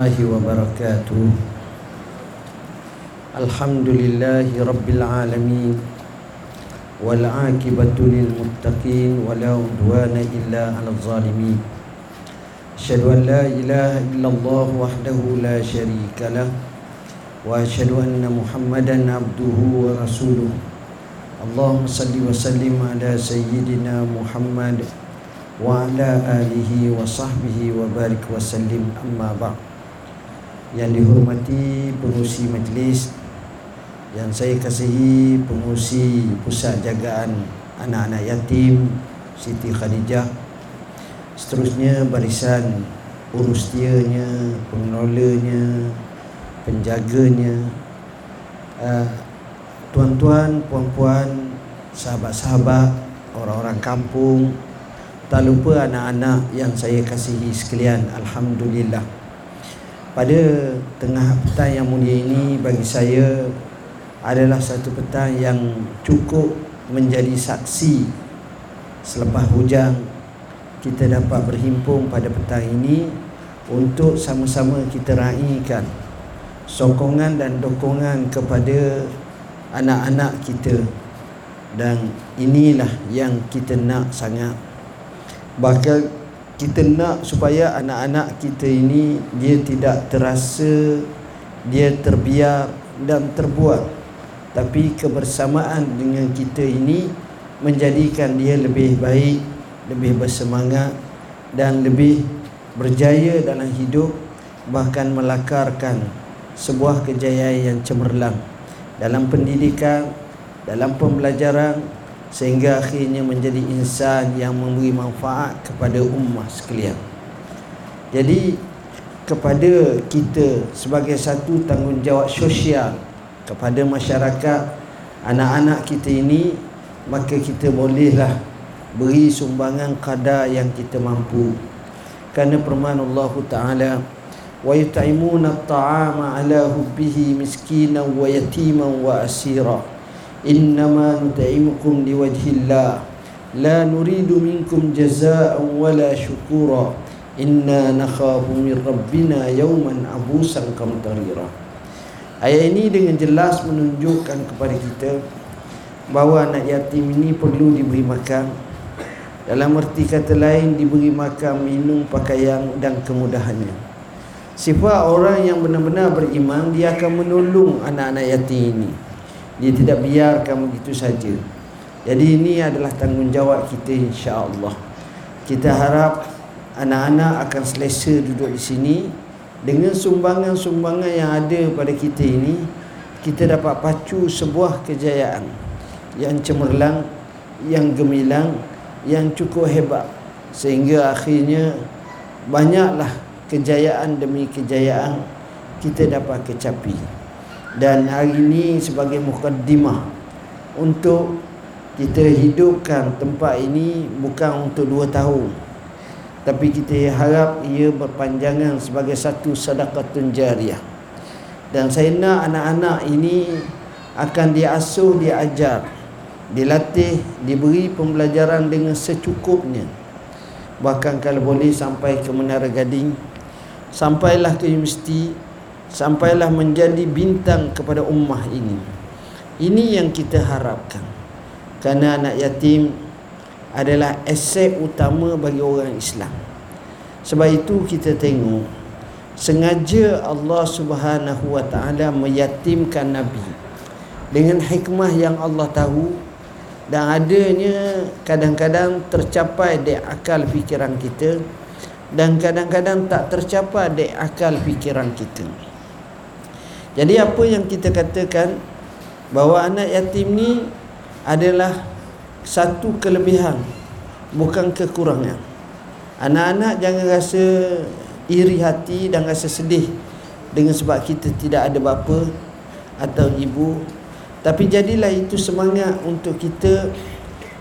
الله وبركاته الحمد لله رب العالمين والعاقبة للمتقين ولا عدوان إلا على الظالمين أشهد أن لا إله إلا الله وحده لا شريك له وأشهد أن محمدا عبده ورسوله اللهم صل وسلم على سيدنا محمد وعلى آله وصحبه وبارك وسلم أما بعد yang dihormati pengurusi majlis yang saya kasihi pengurusi pusat jagaan anak-anak yatim Siti Khadijah. Seterusnya barisan urus tianya pengelolanya penjaganya. Uh, tuan-tuan puan-puan sahabat-sahabat orang-orang kampung tak lupa anak-anak yang saya kasihi sekalian alhamdulillah pada tengah petang yang mulia ini bagi saya adalah satu petang yang cukup menjadi saksi selepas hujan kita dapat berhimpun pada petang ini untuk sama-sama kita raikan sokongan dan dokongan kepada anak-anak kita. Dan inilah yang kita nak sangat. Bahkan kita nak supaya anak-anak kita ini dia tidak terasa dia terbiar dan terbuat tapi kebersamaan dengan kita ini menjadikan dia lebih baik lebih bersemangat dan lebih berjaya dalam hidup bahkan melakarkan sebuah kejayaan yang cemerlang dalam pendidikan dalam pembelajaran sehingga akhirnya menjadi insan yang memberi manfaat kepada ummah sekalian. Jadi kepada kita sebagai satu tanggungjawab sosial kepada masyarakat anak-anak kita ini maka kita bolehlah beri sumbangan kadar yang kita mampu kerana firman Allah Taala wa yut'imuna at-ta'ama ala hubbihi miskinan wa yatiman wa asira إنما نطعمكم لوجه الله لا نريد منكم جزاء ولا شكورا إنا نخاف من ربنا يوما عبوسا قمطريرا Ayat ini dengan jelas menunjukkan kepada kita bahawa anak yatim ini perlu diberi makan dalam erti kata lain diberi makan, minum, pakaian dan kemudahannya sifat orang yang benar-benar beriman dia akan menolong anak-anak yatim ini dia tidak biarkan begitu saja. Jadi ini adalah tanggungjawab kita insya-Allah. Kita harap anak-anak akan selesa duduk di sini. Dengan sumbangan-sumbangan yang ada pada kita ini kita dapat pacu sebuah kejayaan yang cemerlang yang gemilang yang cukup hebat. Sehingga akhirnya banyaklah kejayaan demi kejayaan kita dapat kecapi dan hari ini sebagai mukaddimah untuk kita hidupkan tempat ini bukan untuk dua tahun. Tapi kita harap ia berpanjangan sebagai satu sedekatun jariah dan saya nak anak-anak ini akan diasuh, diajar dilatih, diberi pembelajaran dengan secukupnya. Bahkan kalau boleh sampai ke Menara Gading sampailah ke universiti sampailah menjadi bintang kepada ummah ini. Ini yang kita harapkan. Kerana anak yatim adalah aset utama bagi orang Islam. Sebab itu kita tengok sengaja Allah Subhanahu wa taala meyatimkan nabi dengan hikmah yang Allah tahu dan adanya kadang-kadang tercapai di akal fikiran kita dan kadang-kadang tak tercapai di akal fikiran kita. Jadi apa yang kita katakan bahawa anak yatim ni adalah satu kelebihan bukan kekurangan. Anak-anak jangan rasa iri hati dan rasa sedih dengan sebab kita tidak ada bapa atau ibu tapi jadilah itu semangat untuk kita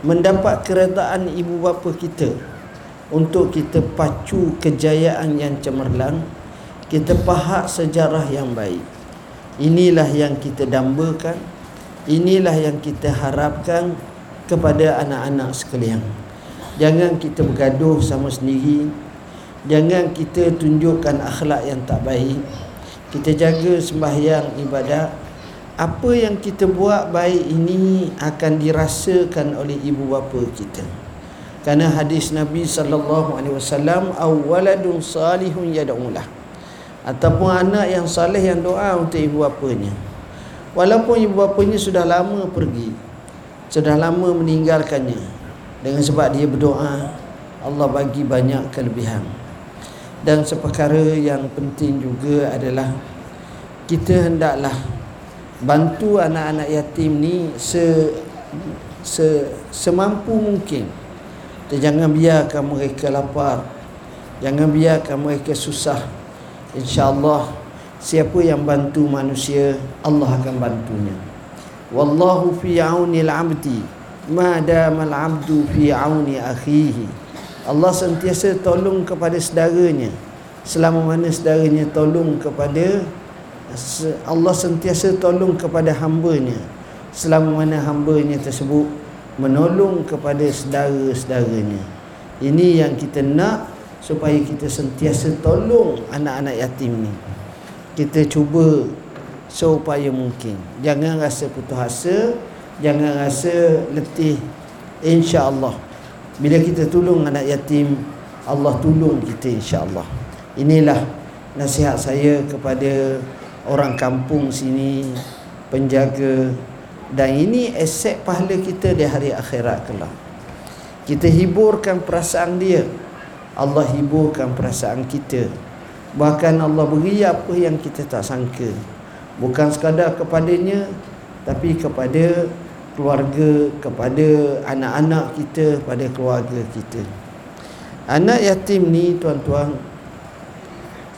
mendapat keredaan ibu bapa kita untuk kita pacu kejayaan yang cemerlang kita faham sejarah yang baik Inilah yang kita dambakan Inilah yang kita harapkan Kepada anak-anak sekalian. Jangan kita bergaduh sama sendiri. Jangan kita tunjukkan akhlak yang tak baik. Kita jaga sembahyang ibadat. Apa yang kita buat baik ini akan dirasakan oleh ibu bapa kita. Kerana hadis Nabi sallallahu alaihi wasallam awwaladun salihun yad'ulah ataupun anak yang saleh yang doa untuk ibu bapanya walaupun ibu bapanya sudah lama pergi sudah lama meninggalkannya dengan sebab dia berdoa Allah bagi banyak kelebihan. Dan seperkara yang penting juga adalah kita hendaklah bantu anak-anak yatim ni se, se semampu mungkin. Kita jangan biarkan mereka lapar Jangan biarkan mereka susah InsyaAllah Siapa yang bantu manusia Allah akan bantunya. Wallahu fi auni al-abdi Ma dama al-abdu fi auni akhihi. Allah sentiasa tolong kepada saudaranya. Selama mana saudaranya tolong kepada Allah sentiasa tolong kepada hambanya. Selama mana hambanya tersebut menolong kepada saudara-saudaranya. Ini yang kita nak supaya kita sentiasa tolong anak-anak yatim ni. Kita cuba seupaya mungkin. Jangan rasa putus asa, jangan rasa letih. Insya-Allah. Bila kita tolong anak yatim, Allah tolong kita insya-Allah. Inilah nasihat saya kepada orang kampung sini, penjaga dan ini aset pahala kita di hari akhirat kelak kita hiburkan perasaan dia Allah hiburkan perasaan kita. Bahkan Allah beri apa yang kita tak sangka. Bukan sekadar kepadanya tapi kepada keluarga kepada anak-anak kita pada keluarga kita. Anak yatim ni tuan-tuan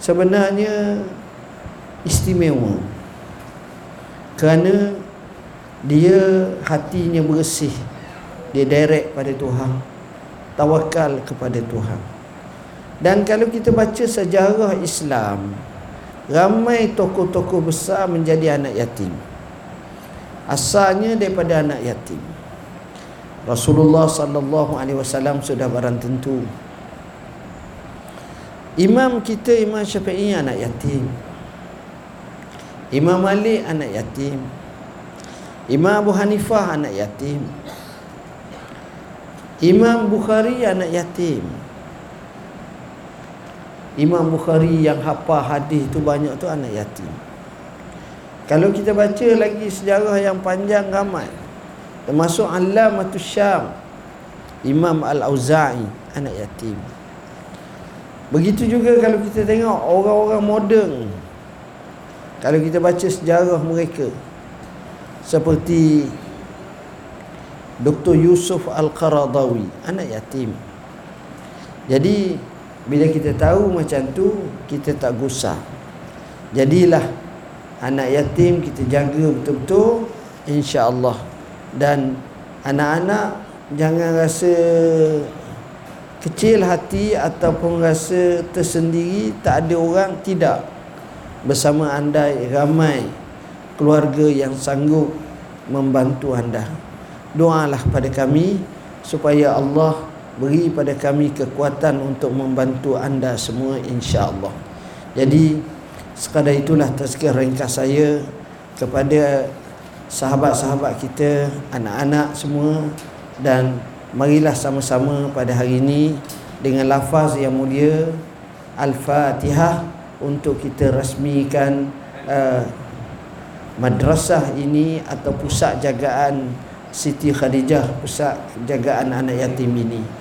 sebenarnya istimewa. Kerana dia hatinya bersih. Dia direct pada Tuhan tawakal kepada Tuhan dan kalau kita baca sejarah Islam ramai tokoh-tokoh besar menjadi anak yatim. Asalnya daripada anak yatim. Rasulullah sallallahu alaihi wasallam sudah barang tentu. Imam kita Imam Syafi'i anak yatim. Imam Malik anak yatim. Imam Abu Hanifah anak yatim. Imam Bukhari anak yatim Imam Bukhari yang hafal hadis tu banyak tu anak yatim. Kalau kita baca lagi sejarah yang panjang ramai Termasuk Alamatus Syam Imam Al-Auza'i anak yatim. Begitu juga kalau kita tengok orang-orang moden. Kalau kita baca sejarah mereka seperti Dr. Yusuf Al-Qaradawi anak yatim. Jadi bila kita tahu macam tu kita tak gusar. Jadilah anak yatim kita jaga betul-betul insya-Allah. Dan anak-anak jangan rasa kecil hati ataupun rasa tersendiri tak ada orang tidak. Bersama anda ramai keluarga yang sanggup membantu anda. Doalah pada kami supaya Allah beri pada kami kekuatan untuk membantu anda semua insya-Allah. Jadi sekadar itulah tazkir ringkas saya kepada sahabat-sahabat kita, anak-anak semua dan marilah sama-sama pada hari ini dengan lafaz yang mulia Al-Fatihah untuk kita rasmikan uh, madrasah ini atau pusat jagaan Siti Khadijah pusat jagaan anak yatim ini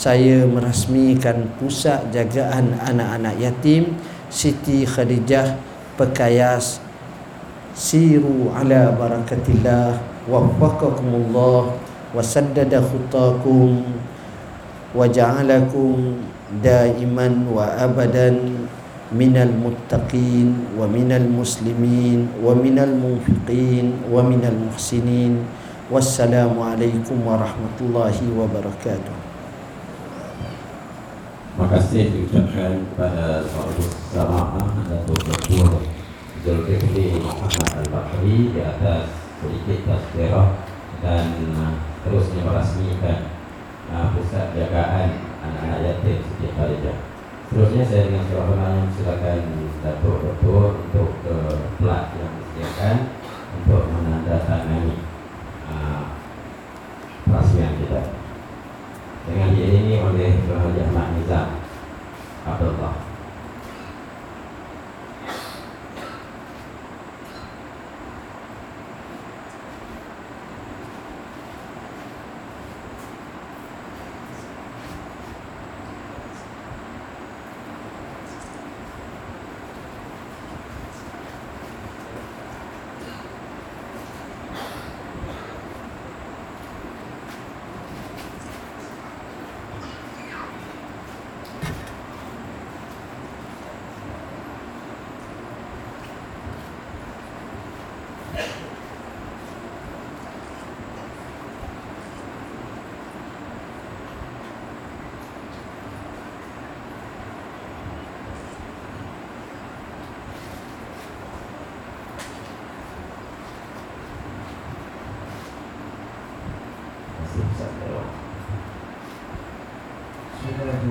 saya merasmikan pusat jagaan anak-anak yatim Siti Khadijah Pekayas. Siru ala barakatillah. Wabakakumullah Wasaddada khutakum Waja'alakum Daiman wa abadan. Minal muttaqin Wa minal muslimin Wa minal munfiqin Wa minal muhsinin. Wassalamualaikum warahmatullahi wabarakatuh. Terima kasih diucapkan kepada Saudara Samaah Datuk Dr. Zulkifli Muhammad Al-Bakri di atas sedikit tasbirah dan uh, terusnya merasmikan uh, pusat jagaan anak-anak yatim setiap hari Seterusnya saya dengan surah penanya silakan Datuk Dr. untuk ke uh, plat yang disediakan untuk menandatangani oleh jamak nizam Abdullah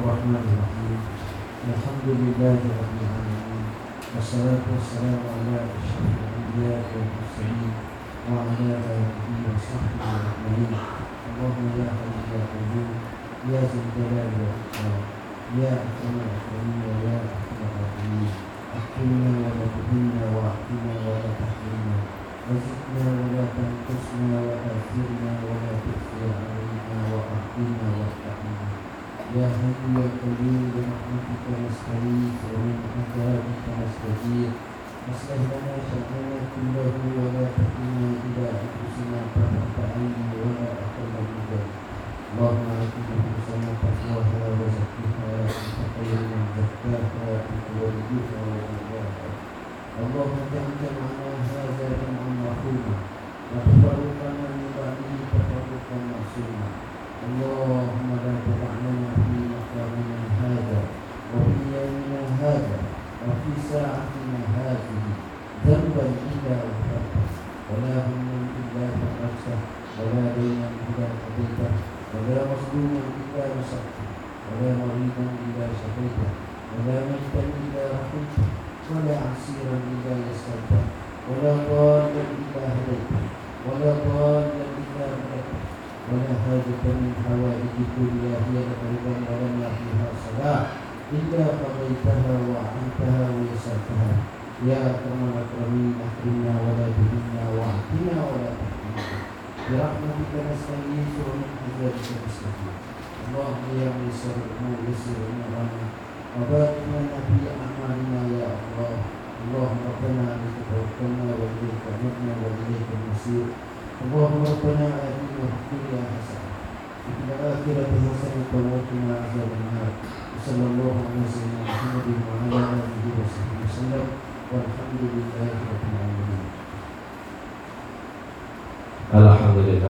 الرحمن الرحيم الحمد لله رب العالمين والصلاة والسلام على أشرف الأنبياء والمرسلين وعلى آله وصحبه أجمعين. اللهم يا حي يا قيوم يا ذا الجلال والإكرام يا أكرم الأكرمين ويا أحكم الراحمين أكرمنا ولا تهنا وأحكمنا ولا تحرمنا. وزدنا ولا تنقصنا وآثرنا ولا تؤثرنا يا حي يا قيوم برحمتك نستغيث ومن عذابك نستجير اصلح لنا شأننا كله ولا تكلنا إلى أنفسنا طرفة عين ولا أقل من ذلك اللهم آت نفوسنا تقواها وزكها أنت خير من زكاها أنت وليها ومولاها اللهم اجعل جمعنا هذا جمعا اللهم يا ميسر الأمور يسر أمورنا وبارك لنا في أعمالنا يا الله اللهم ربنا عليك توكلنا وإليك متنا وإليك المصير اللهم ربنا آتنا في الدنيا حسنة وفي الآخرة حسنة وقنا عذاب النار وصلى الله على سيدنا محمد وعلى آله وصحبه وسلم والحمد لله رب العالمين Alhamdulillah